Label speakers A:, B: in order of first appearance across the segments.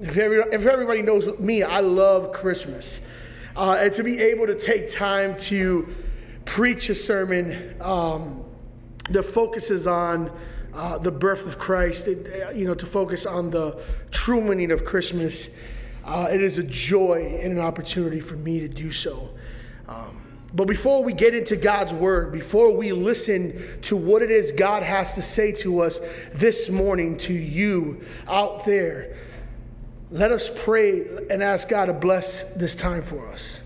A: If, every, if everybody knows me, I love Christmas. Uh, and to be able to take time to preach a sermon um, that focuses on uh, the birth of Christ, it, you know, to focus on the true meaning of Christmas, uh, it is a joy and an opportunity for me to do so. Um, but before we get into God's word, before we listen to what it is God has to say to us this morning, to you out there, let us pray and ask God to bless this time for us.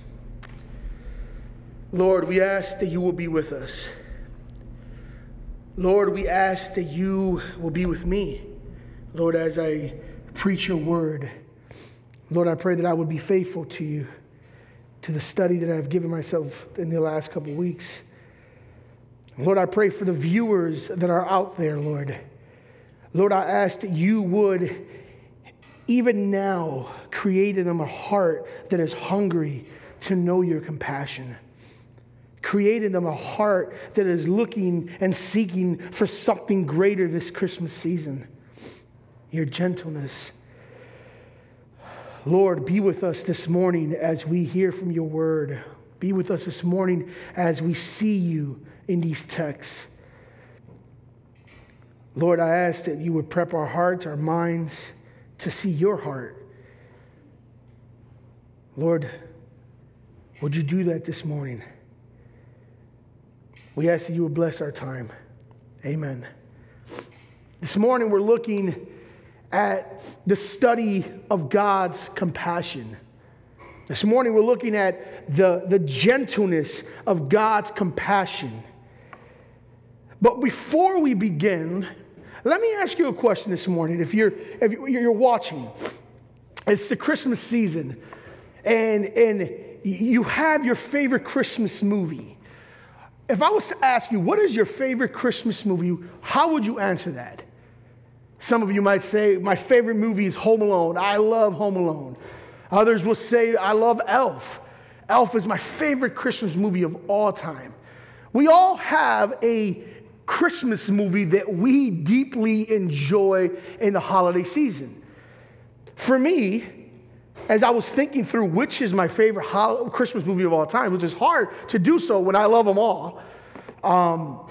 A: Lord, we ask that you will be with us. Lord, we ask that you will be with me. Lord, as I preach your word, Lord, I pray that I would be faithful to you, to the study that I've given myself in the last couple weeks. Lord, I pray for the viewers that are out there, Lord. Lord, I ask that you would even now, create in them a heart that is hungry to know your compassion. Create in them a heart that is looking and seeking for something greater this Christmas season. Your gentleness. Lord, be with us this morning as we hear from your word. Be with us this morning as we see you in these texts. Lord, I ask that you would prep our hearts, our minds to see your heart. Lord, would you do that this morning? We ask that you would bless our time. Amen. This morning we're looking at the study of God's compassion. This morning we're looking at the, the gentleness of God's compassion. But before we begin, let me ask you a question this morning. If you're, if you're watching, it's the Christmas season, and, and you have your favorite Christmas movie. If I was to ask you, what is your favorite Christmas movie, how would you answer that? Some of you might say, my favorite movie is Home Alone. I love Home Alone. Others will say, I love Elf. Elf is my favorite Christmas movie of all time. We all have a Christmas movie that we deeply enjoy in the holiday season. For me, as I was thinking through which is my favorite Christmas movie of all time, which is hard to do so when I love them all, um,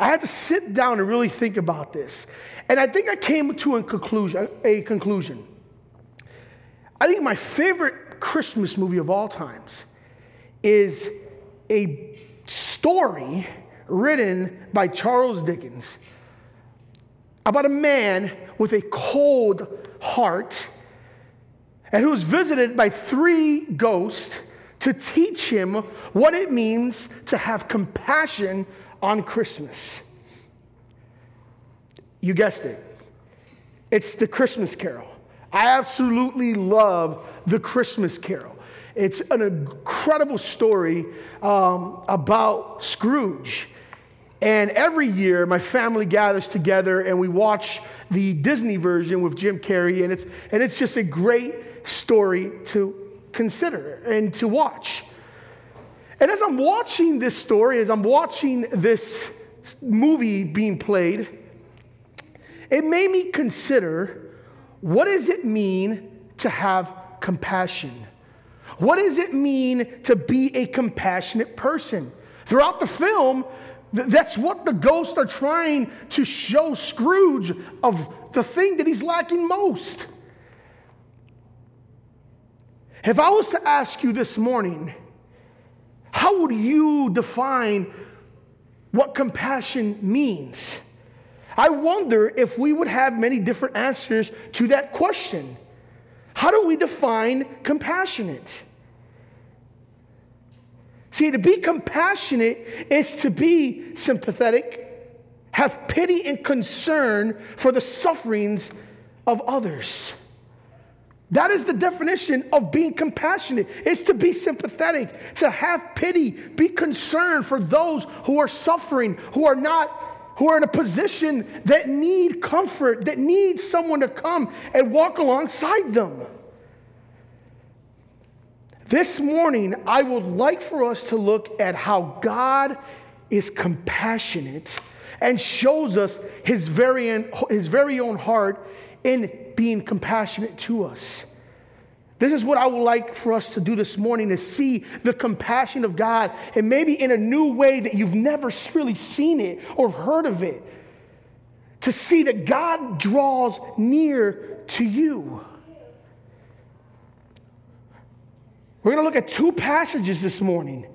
A: I had to sit down and really think about this. And I think I came to a conclusion, a conclusion. I think my favorite Christmas movie of all times is a story written by Charles Dickens about a man with a cold heart and who's visited by three ghosts to teach him what it means to have compassion on Christmas. You guessed it. It's the Christmas Carol. I absolutely love the Christmas Carol. It's an incredible story um, about Scrooge and every year, my family gathers together and we watch the Disney version with Jim Carrey, and it's, and it's just a great story to consider and to watch. And as I'm watching this story, as I'm watching this movie being played, it made me consider what does it mean to have compassion? What does it mean to be a compassionate person? Throughout the film, that's what the ghosts are trying to show Scrooge of the thing that he's lacking most. If I was to ask you this morning, how would you define what compassion means? I wonder if we would have many different answers to that question. How do we define compassionate? See, to be compassionate is to be sympathetic, have pity and concern for the sufferings of others. That is the definition of being compassionate. Is to be sympathetic, to have pity, be concerned for those who are suffering, who are not who are in a position that need comfort, that need someone to come and walk alongside them. This morning, I would like for us to look at how God is compassionate and shows us his very, his very own heart in being compassionate to us. This is what I would like for us to do this morning to see the compassion of God and maybe in a new way that you've never really seen it or heard of it. To see that God draws near to you. We're going to look at two passages this morning.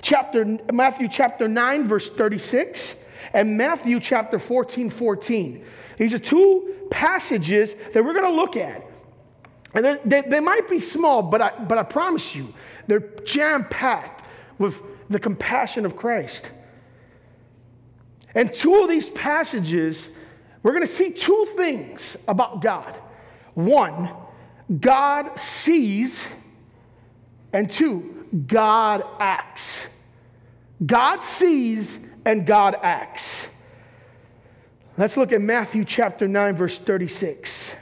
A: Chapter Matthew chapter 9 verse 36 and Matthew chapter 14 14. These are two passages that we're going to look at. And they, they might be small, but I, but I promise you, they're jam packed with the compassion of Christ. And two of these passages, we're going to see two things about God. One, God sees, and two, God acts. God sees and God acts. Let's look at Matthew chapter 9, verse 36.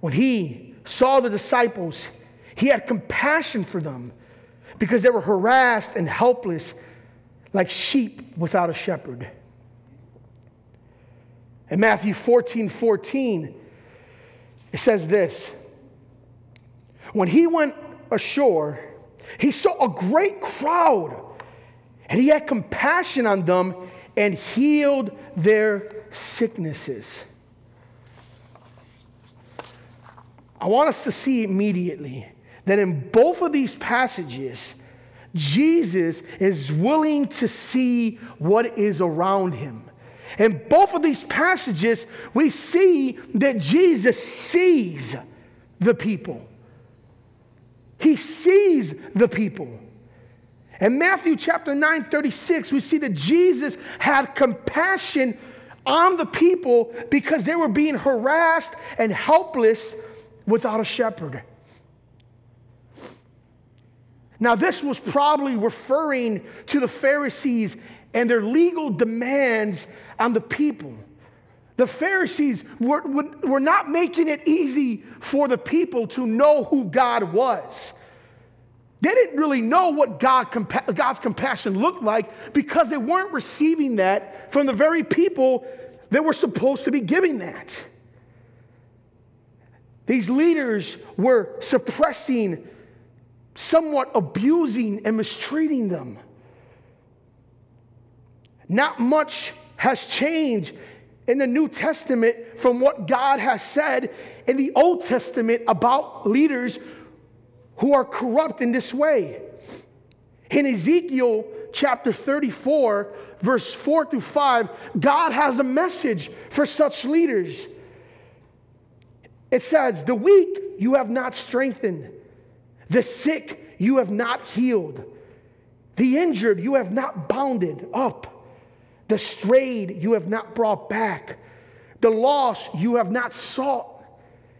A: When he saw the disciples, he had compassion for them because they were harassed and helpless like sheep without a shepherd. In Matthew 14 14, it says this When he went ashore, he saw a great crowd, and he had compassion on them and healed their sicknesses. I want us to see immediately that in both of these passages, Jesus is willing to see what is around him. In both of these passages, we see that Jesus sees the people. He sees the people. In Matthew chapter 9, 36, we see that Jesus had compassion on the people because they were being harassed and helpless without a shepherd. Now, this was probably referring to the Pharisees and their legal demands on the people. The Pharisees were, were not making it easy for the people to know who God was. They didn't really know what God, God's compassion looked like because they weren't receiving that from the very people that were supposed to be giving that. These leaders were suppressing, somewhat abusing, and mistreating them. Not much has changed in the New Testament from what God has said in the Old Testament about leaders who are corrupt in this way. In Ezekiel chapter 34, verse 4 through 5, God has a message for such leaders. It says, The weak you have not strengthened, the sick you have not healed, the injured you have not bounded up, the strayed you have not brought back, the lost you have not sought,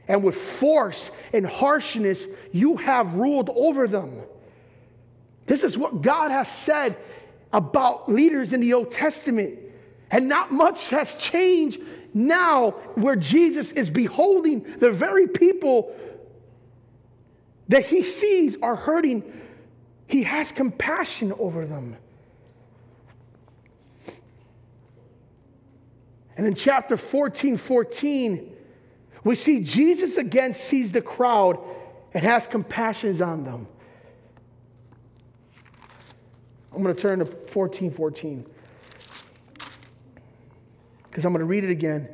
A: and with force and harshness you have ruled over them. This is what God has said about leaders in the Old Testament. And not much has changed now where Jesus is beholding the very people that he sees are hurting, he has compassion over them. And in chapter 14 14, we see Jesus again sees the crowd and has compassion on them. I'm going to turn to 14 14 because I'm going to read it again.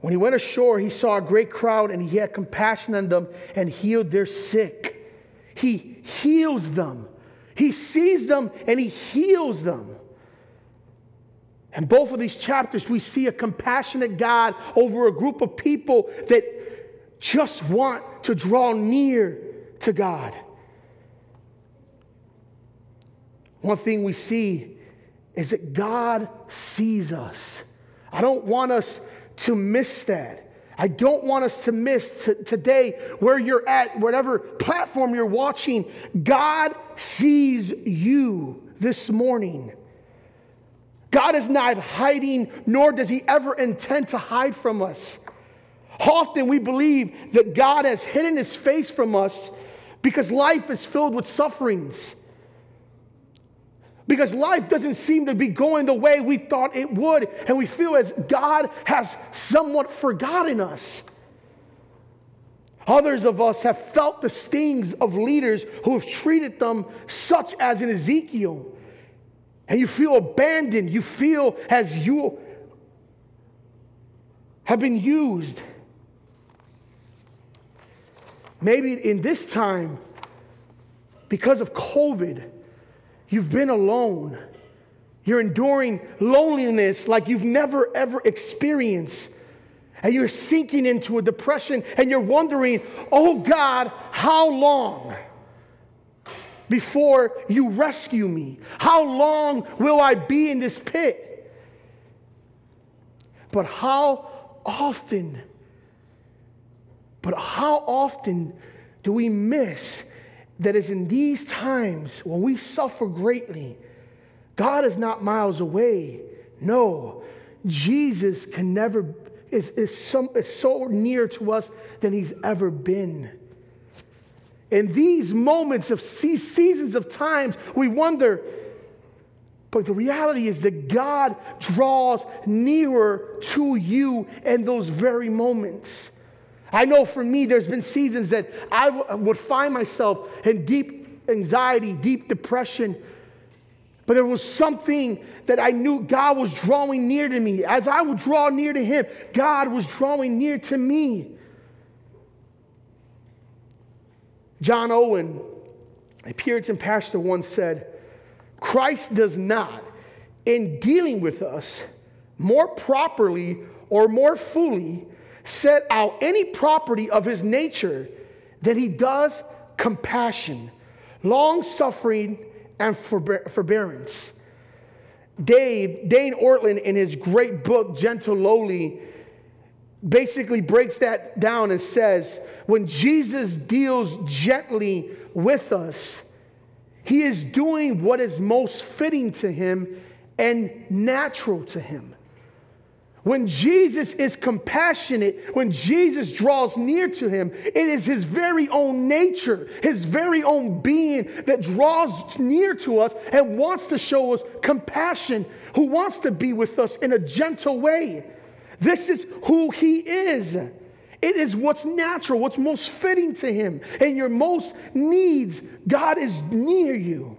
A: When he went ashore, he saw a great crowd and he had compassion on them and healed their sick. He heals them. He sees them and he heals them. In both of these chapters, we see a compassionate God over a group of people that just want to draw near to God. One thing we see is that God sees us. I don't want us to miss that. I don't want us to miss t- today where you're at, whatever platform you're watching. God sees you this morning. God is not hiding, nor does he ever intend to hide from us. Often we believe that God has hidden his face from us because life is filled with sufferings. because life doesn't seem to be going the way we thought it would, and we feel as God has somewhat forgotten us. Others of us have felt the stings of leaders who have treated them, such as in Ezekiel. And you feel abandoned. You feel as you have been used. Maybe in this time, because of COVID, you've been alone. You're enduring loneliness like you've never ever experienced and you're sinking into a depression and you're wondering, oh God, how long before you rescue me? How long will I be in this pit? But how often, but how often do we miss that is in these times when we suffer greatly, God is not miles away. No, Jesus can never is, is, some, is so near to us than he's ever been. In these moments of seasons of times, we wonder, but the reality is that God draws nearer to you in those very moments. I know for me, there's been seasons that I w- would find myself in deep anxiety, deep depression, but there was something that I knew God was drawing near to me. As I would draw near to Him, God was drawing near to me. John Owen, a Puritan pastor, once said, Christ does not, in dealing with us, more properly or more fully set out any property of his nature than he does compassion, long suffering, and forbearance. Dave, Dane Ortlund, in his great book, Gentle Lowly, basically breaks that down and says, when Jesus deals gently with us, he is doing what is most fitting to him and natural to him. When Jesus is compassionate, when Jesus draws near to him, it is his very own nature, his very own being that draws near to us and wants to show us compassion, who wants to be with us in a gentle way. This is who he is. It is what's natural, what's most fitting to him. And your most needs, God is near you.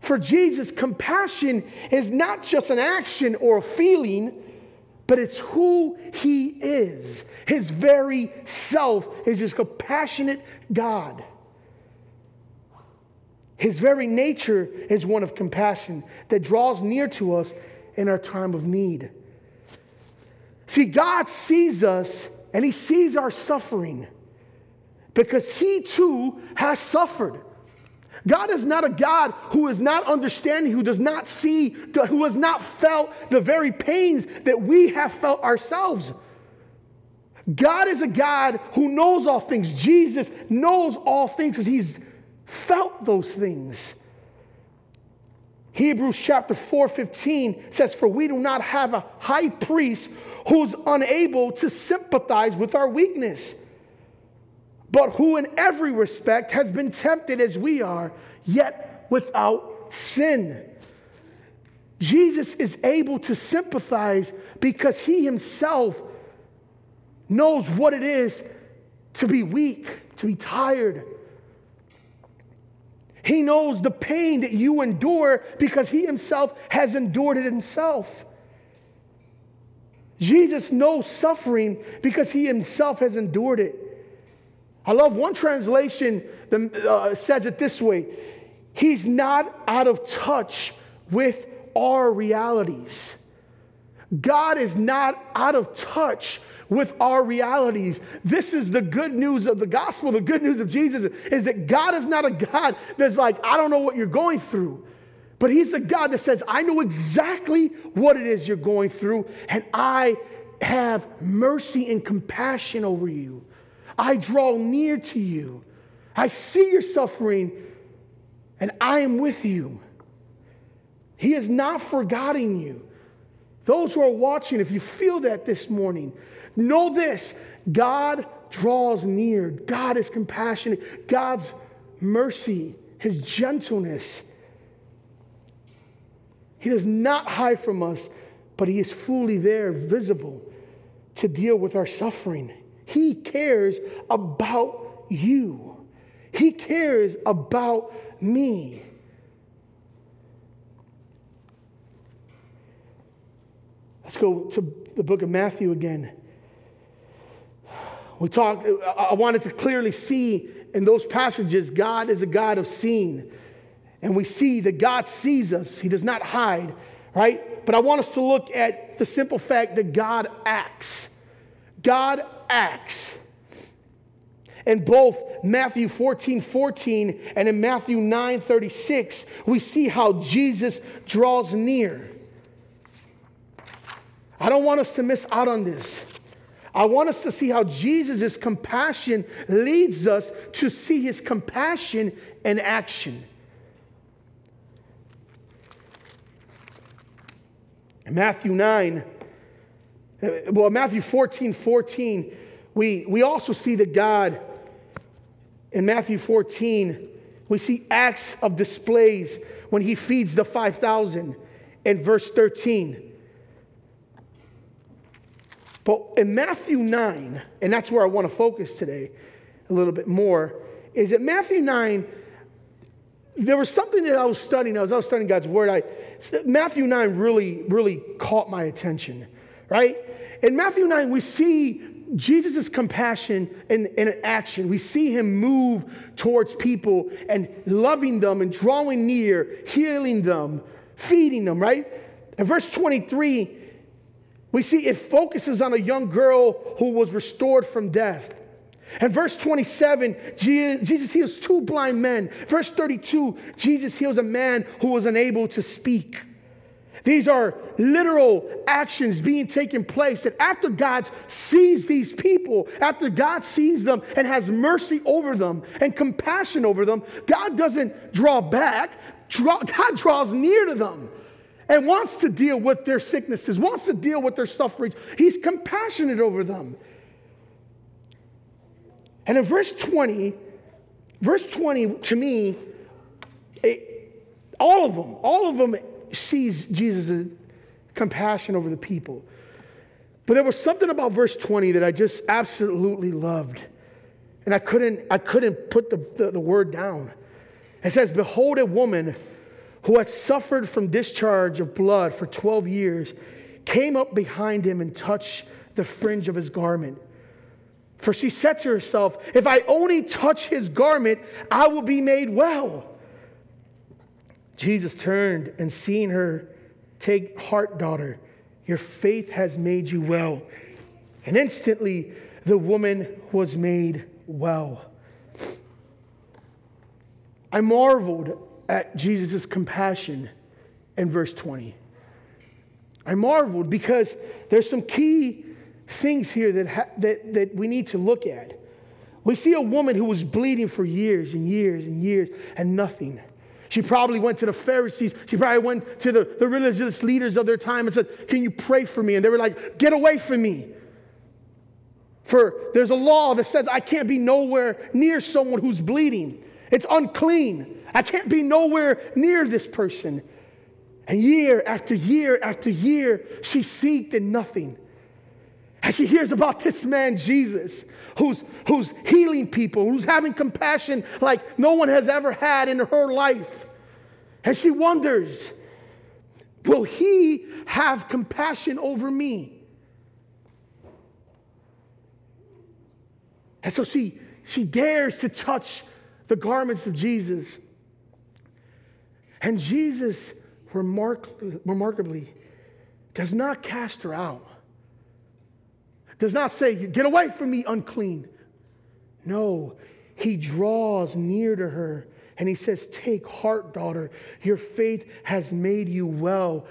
A: For Jesus, compassion is not just an action or a feeling but it's who he is. His very self is his compassionate God. His very nature is one of compassion that draws near to us in our time of need. See, God sees us and he sees our suffering because he too has suffered. God is not a God who is not understanding, who does not see, who has not felt the very pains that we have felt ourselves. God is a God who knows all things. Jesus knows all things because he's felt those things. Hebrews chapter 4 15 says, For we do not have a high priest who's unable to sympathize with our weakness but who in every respect has been tempted as we are, yet without sin. Jesus is able to sympathize because he himself knows what it is to be weak, to be tired. He knows the pain that you endure because he himself has endured it himself. Jesus knows suffering because he himself has endured it. I love one translation that uh, says it this way He's not out of touch with our realities. God is not out of touch with our realities. This is the good news of the gospel. The good news of Jesus is that God is not a God that's like, I don't know what you're going through. But He's a God that says, I know exactly what it is you're going through, and I have mercy and compassion over you. I draw near to you. I see your suffering, and I am with you. He has not forgotten you. Those who are watching, if you feel that this morning, know this God draws near. God is compassionate. God's mercy, His gentleness He does not hide from us, but He is fully there, visible, to deal with our suffering. He cares about you, He cares about me. Let's go to the book of Matthew again. We talked, I wanted to clearly see in those passages, God is a God of seeing. And we see that God sees us, He does not hide, right? But I want us to look at the simple fact that God acts. God acts. In both Matthew 14 14 and in Matthew 9 36, we see how Jesus draws near. I don't want us to miss out on this. I want us to see how Jesus' compassion leads us to see his compassion in action. In Matthew 9, uh, well, Matthew 14 14, we, we also see that God, in Matthew 14, we see acts of displays when he feeds the 5,000 in verse 13. But in Matthew 9, and that's where I want to focus today a little bit more, is that Matthew 9, there was something that I was studying, as I was studying God's word, I, Matthew 9 really, really caught my attention, right? In Matthew 9, we see Jesus' compassion in, in action. We see him move towards people and loving them and drawing near, healing them, feeding them, right? In verse 23, we see it focuses on a young girl who was restored from death. And verse 27, Jesus heals two blind men. Verse 32, Jesus heals a man who was unable to speak. These are literal actions being taken place that after God sees these people, after God sees them and has mercy over them and compassion over them, God doesn't draw back, God draws near to them and wants to deal with their sicknesses, wants to deal with their sufferings. He's compassionate over them. And in verse 20, verse 20 to me, it, all of them, all of them sees Jesus' compassion over the people. But there was something about verse 20 that I just absolutely loved. And I couldn't, I couldn't put the, the, the word down. It says, Behold a woman who had suffered from discharge of blood for 12 years, came up behind him and touched the fringe of his garment. For she said to herself, If I only touch his garment, I will be made well. Jesus turned and seeing her, Take heart, daughter, your faith has made you well. And instantly the woman was made well. I marveled at Jesus' compassion in verse 20. I marveled because there's some key things here that, ha- that, that we need to look at. We see a woman who was bleeding for years and years and years and nothing. She probably went to the Pharisees. She probably went to the, the religious leaders of their time and said, Can you pray for me? And they were like, Get away from me. For there's a law that says I can't be nowhere near someone who's bleeding. It's unclean. I can't be nowhere near this person. And year after year after year, she seeked and nothing. And she hears about this man, Jesus, who's, who's healing people, who's having compassion like no one has ever had in her life. And she wonders, will he have compassion over me? And so she, she dares to touch the garments of Jesus. And Jesus remark, remarkably does not cast her out, does not say, Get away from me, unclean. No, he draws near to her and he says, Take heart, daughter, your faith has made you well.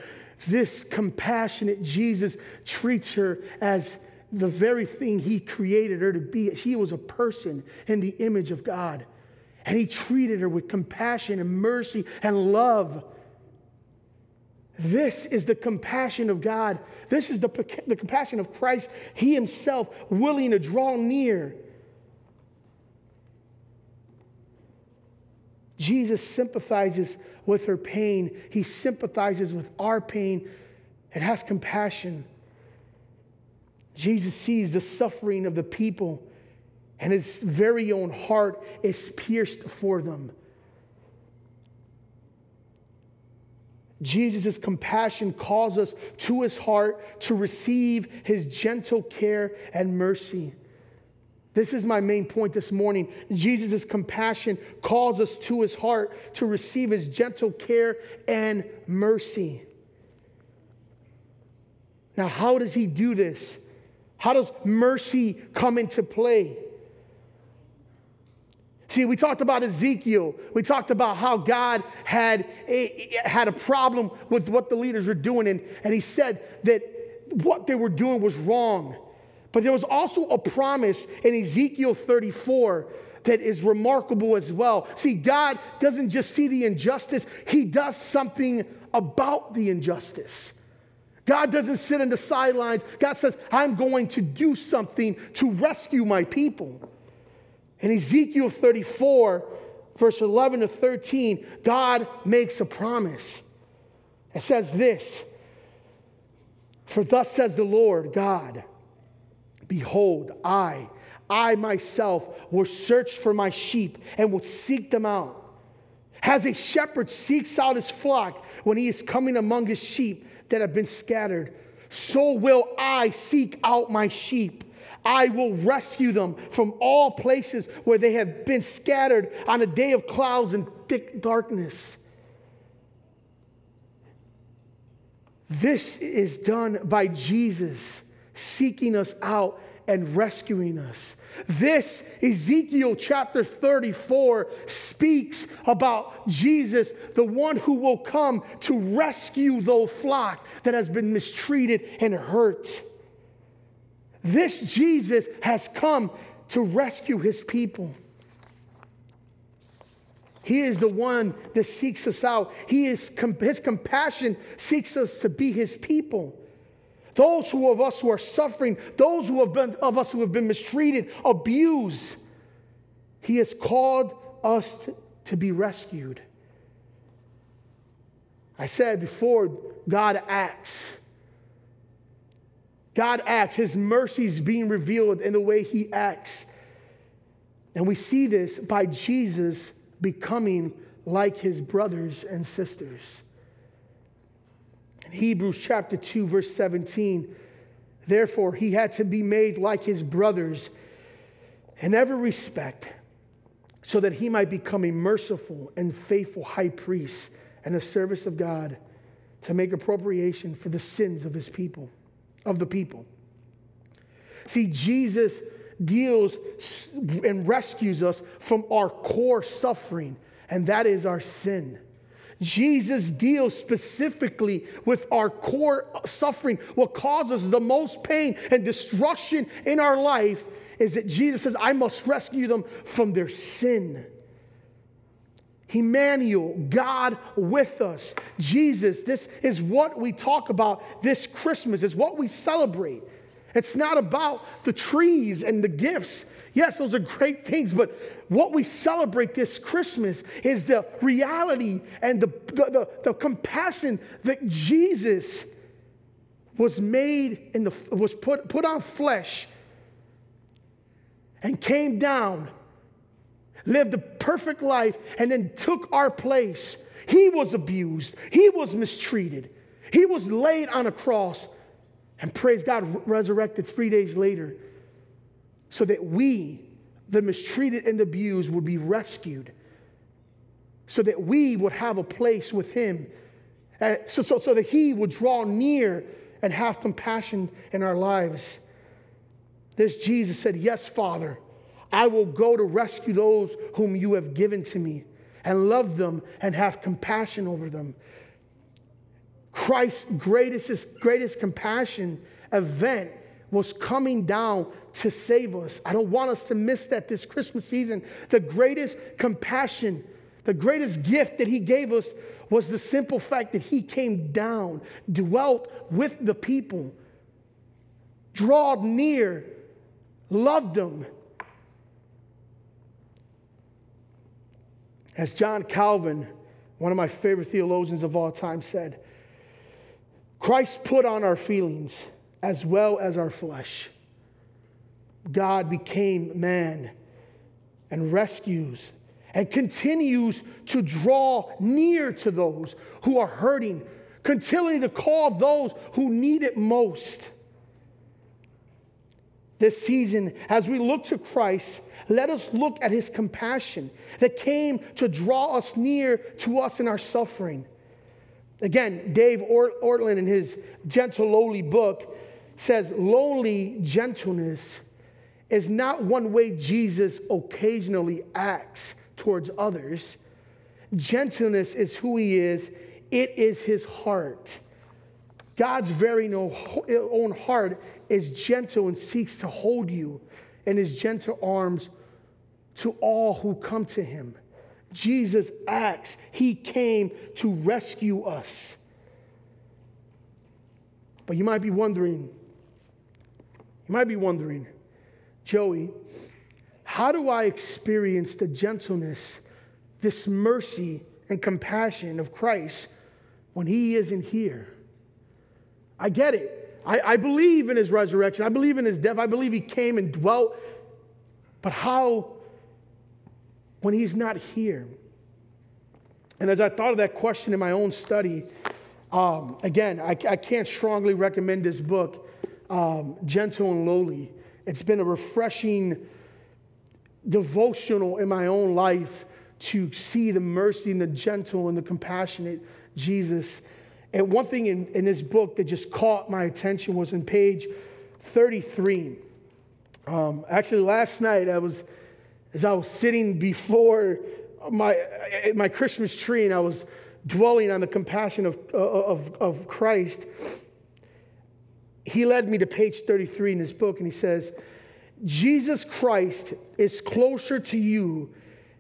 A: This compassionate Jesus treats her as the very thing he created her to be. She was a person in the image of God. And he treated her with compassion and mercy and love. This is the compassion of God. This is the, the compassion of Christ, He Himself willing to draw near. Jesus sympathizes with her pain, he sympathizes with our pain and has compassion. Jesus sees the suffering of the people, and his very own heart is pierced for them. Jesus' compassion calls us to his heart to receive his gentle care and mercy. This is my main point this morning. Jesus' compassion calls us to his heart to receive his gentle care and mercy. Now, how does he do this? How does mercy come into play? See, we talked about Ezekiel. We talked about how God had a, had a problem with what the leaders were doing, and, and he said that what they were doing was wrong. But there was also a promise in Ezekiel 34 that is remarkable as well. See, God doesn't just see the injustice, He does something about the injustice. God doesn't sit in the sidelines. God says, I'm going to do something to rescue my people. In Ezekiel 34, verse 11 to 13, God makes a promise. It says this For thus says the Lord God, Behold, I, I myself will search for my sheep and will seek them out. As a shepherd seeks out his flock when he is coming among his sheep that have been scattered, so will I seek out my sheep. I will rescue them from all places where they have been scattered on a day of clouds and thick darkness. This is done by Jesus seeking us out and rescuing us. This Ezekiel chapter 34 speaks about Jesus, the one who will come to rescue the flock that has been mistreated and hurt. This Jesus has come to rescue his people. He is the one that seeks us out. He is, his compassion seeks us to be his people. Those who of us who are suffering, those who have been of us who have been mistreated, abused, he has called us to, to be rescued. I said before, God acts. God acts, His mercies being revealed in the way He acts. And we see this by Jesus becoming like His brothers and sisters. In Hebrews chapter 2, verse 17, therefore, He had to be made like His brothers in every respect, so that He might become a merciful and faithful high priest and the service of God to make propitiation for the sins of His people of the people. See, Jesus deals and rescues us from our core suffering, and that is our sin. Jesus deals specifically with our core suffering. What causes the most pain and destruction in our life is that Jesus says, I must rescue them from their sin. Emmanuel, God with us. Jesus, this is what we talk about this Christmas, is what we celebrate. It's not about the trees and the gifts. Yes, those are great things, but what we celebrate this Christmas is the reality and the, the, the, the compassion that Jesus was made in the was put, put on flesh and came down lived a perfect life, and then took our place. He was abused, he was mistreated, he was laid on a cross, and praise God, resurrected three days later, so that we, the mistreated and abused, would be rescued, so that we would have a place with him, uh, so, so, so that he would draw near and have compassion in our lives. This Jesus said, Yes, Father. I will go to rescue those whom you have given to me and love them and have compassion over them. Christ's greatest, greatest compassion event was coming down to save us. I don't want us to miss that this Christmas season. The greatest compassion, the greatest gift that He gave us was the simple fact that He came down, dwelt with the people, drawed near, loved them, As John Calvin, one of my favorite theologians of all time, said, Christ put on our feelings as well as our flesh. God became man and rescues and continues to draw near to those who are hurting, continuing to call those who need it most. This season, as we look to Christ, let us look at his compassion that came to draw us near to us in our suffering. Again, Dave Ortlund, in his Gentle Lowly book, says, Lowly gentleness is not one way Jesus occasionally acts towards others. Gentleness is who he is, it is his heart. God's very own heart is gentle and seeks to hold you in his gentle arms to all who come to him. Jesus acts, he came to rescue us. But you might be wondering, you might be wondering, Joey, how do I experience the gentleness, this mercy, and compassion of Christ when he isn't here? I get it. I, I, believe in his resurrection. I believe in his death. I believe he came and dwelt. But how when he's not here? And as I thought of that question in my own study, um, again, I, I, can't strongly recommend this book, um, Gentle and Lowly. It's been a refreshing devotional in my own life to see the mercy and the gentle and the compassionate Jesus. And one thing in, in this book that just caught my attention was in page 33. Um, actually, last night I was as I was sitting before my, my Christmas tree and I was dwelling on the compassion of, uh, of, of Christ, he led me to page 33 in his book and he says, Jesus Christ is closer to you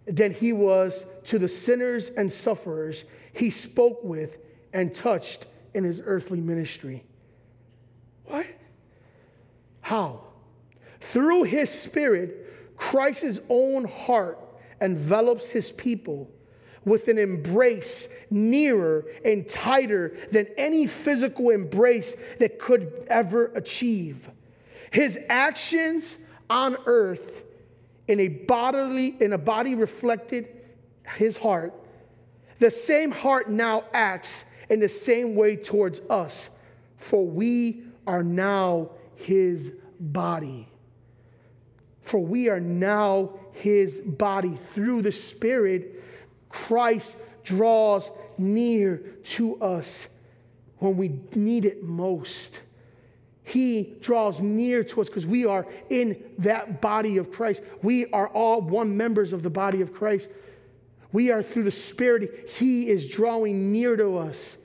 A: than he was to the sinners and sufferers he spoke with and touched in his earthly ministry. What? How? Through his spirit, Christ's own heart envelops his people with an embrace nearer and tighter than any physical embrace that could ever achieve. His actions on earth in a bodily in a body reflected his heart. The same heart now acts in the same way towards us, for we are now his body. For we are now his body. Through the Spirit, Christ draws near to us when we need it most. He draws near to us because we are in that body of Christ. We are all one members of the body of Christ. We are through the Spirit, He is drawing near to us.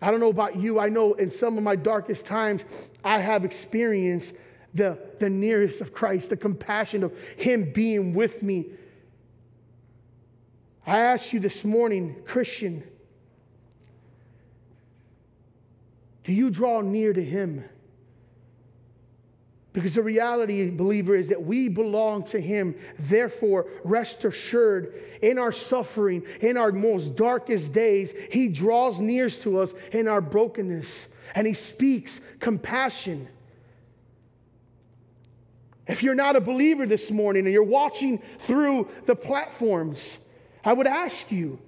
A: I don't know about you. I know in some of my darkest times, I have experienced the, the nearest of Christ, the compassion of Him being with me. I ask you this morning, Christian, do you draw near to Him? Because the reality, believer, is that we belong to Him. Therefore, rest assured, in our suffering, in our most darkest days, He draws near to us in our brokenness and He speaks compassion. If you're not a believer this morning and you're watching through the platforms, I would ask you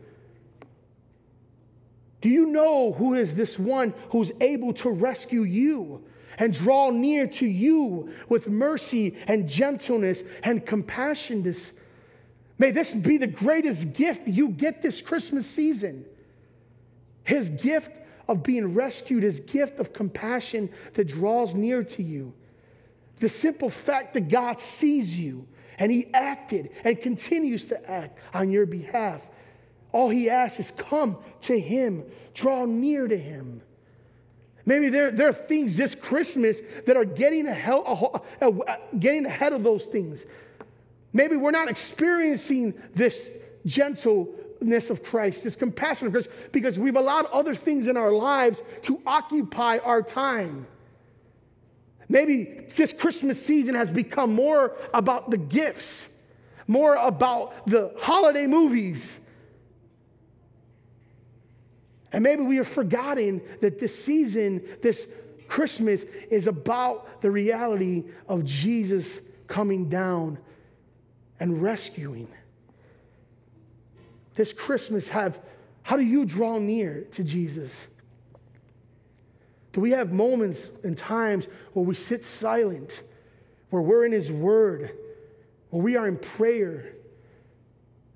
A: do you know who is this one who's able to rescue you and draw near to you with mercy and gentleness and compassion? This, may this be the greatest gift you get this Christmas season. His gift of being rescued, his gift of compassion that draws near to you. The simple fact that God sees you and He acted and continues to act on your behalf. All He asks is come to Him, draw near to Him. Maybe there, there are things this Christmas that are getting ahead, getting ahead of those things. Maybe we're not experiencing this gentleness of Christ, this compassion of Christ, because we've allowed other things in our lives to occupy our time. Maybe this Christmas season has become more about the gifts, more about the holiday movies. And maybe we have forgotten that this season, this Christmas, is about the reality of Jesus coming down and rescuing. This Christmas, have how do you draw near to Jesus? Do we have moments and times where we sit silent, where we're in His Word, where we are in prayer?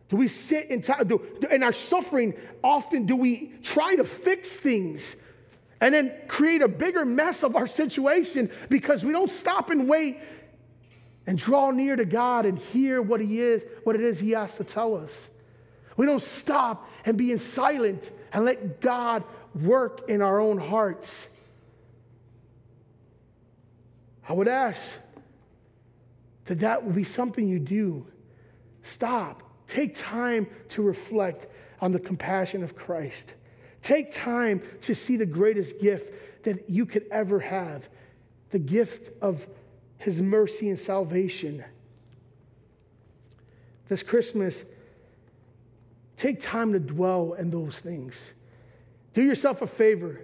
A: Do we sit in time? Do, in our suffering, often do we try to fix things and then create a bigger mess of our situation because we don't stop and wait and draw near to God and hear what He is, what it is He has to tell us. We don't stop and be in silent and let God work in our own hearts. I would ask that that would be something you do. Stop. Take time to reflect on the compassion of Christ. Take time to see the greatest gift that you could ever have the gift of His mercy and salvation. This Christmas, take time to dwell in those things. Do yourself a favor.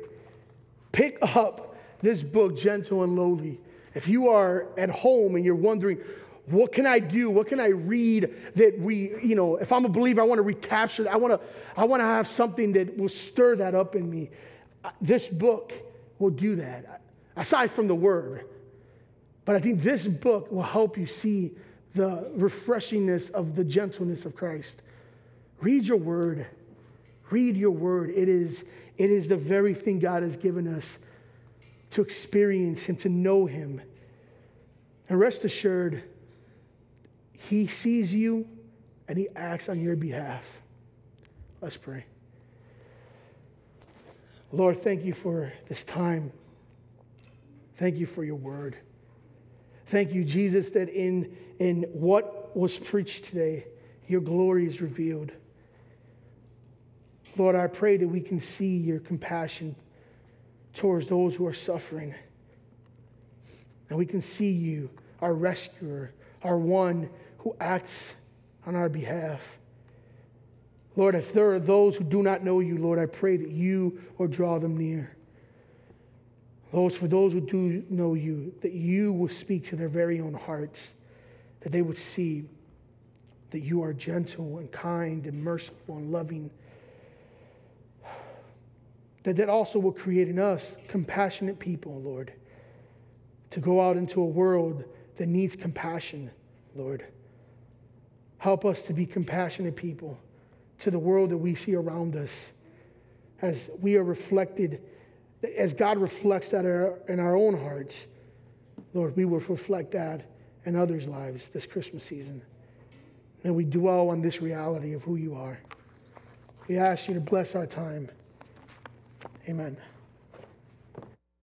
A: Pick up this book, Gentle and Lowly. If you are at home and you're wondering, what can I do? What can I read that we, you know, if I'm a believer, I want to recapture that. I want to, I want to have something that will stir that up in me. Uh, this book will do that, aside from the word. But I think this book will help you see the refreshingness of the gentleness of Christ. Read your word. Read your word. It is, it is the very thing God has given us to experience Him, to know Him. And rest assured, He sees you and He acts on your behalf. Let's pray. Lord, thank you for this time. Thank you for your word. Thank you, Jesus, that in, in what was preached today, your glory is revealed. Lord, I pray that we can see your compassion towards those who are suffering. And we can see you, our rescuer, our one who acts on our behalf. Lord, if there are those who do not know you, Lord, I pray that you will draw them near. Lord, for those who do know you, that you will speak to their very own hearts, that they would see that you are gentle and kind and merciful and loving that that also will create in us compassionate people, Lord, to go out into a world that needs compassion, Lord. Help us to be compassionate people to the world that we see around us as we are reflected, as God reflects that in our own hearts. Lord, we will reflect that in others' lives this Christmas season. And we dwell on this reality of who you are. We ask you to bless our time. Amen.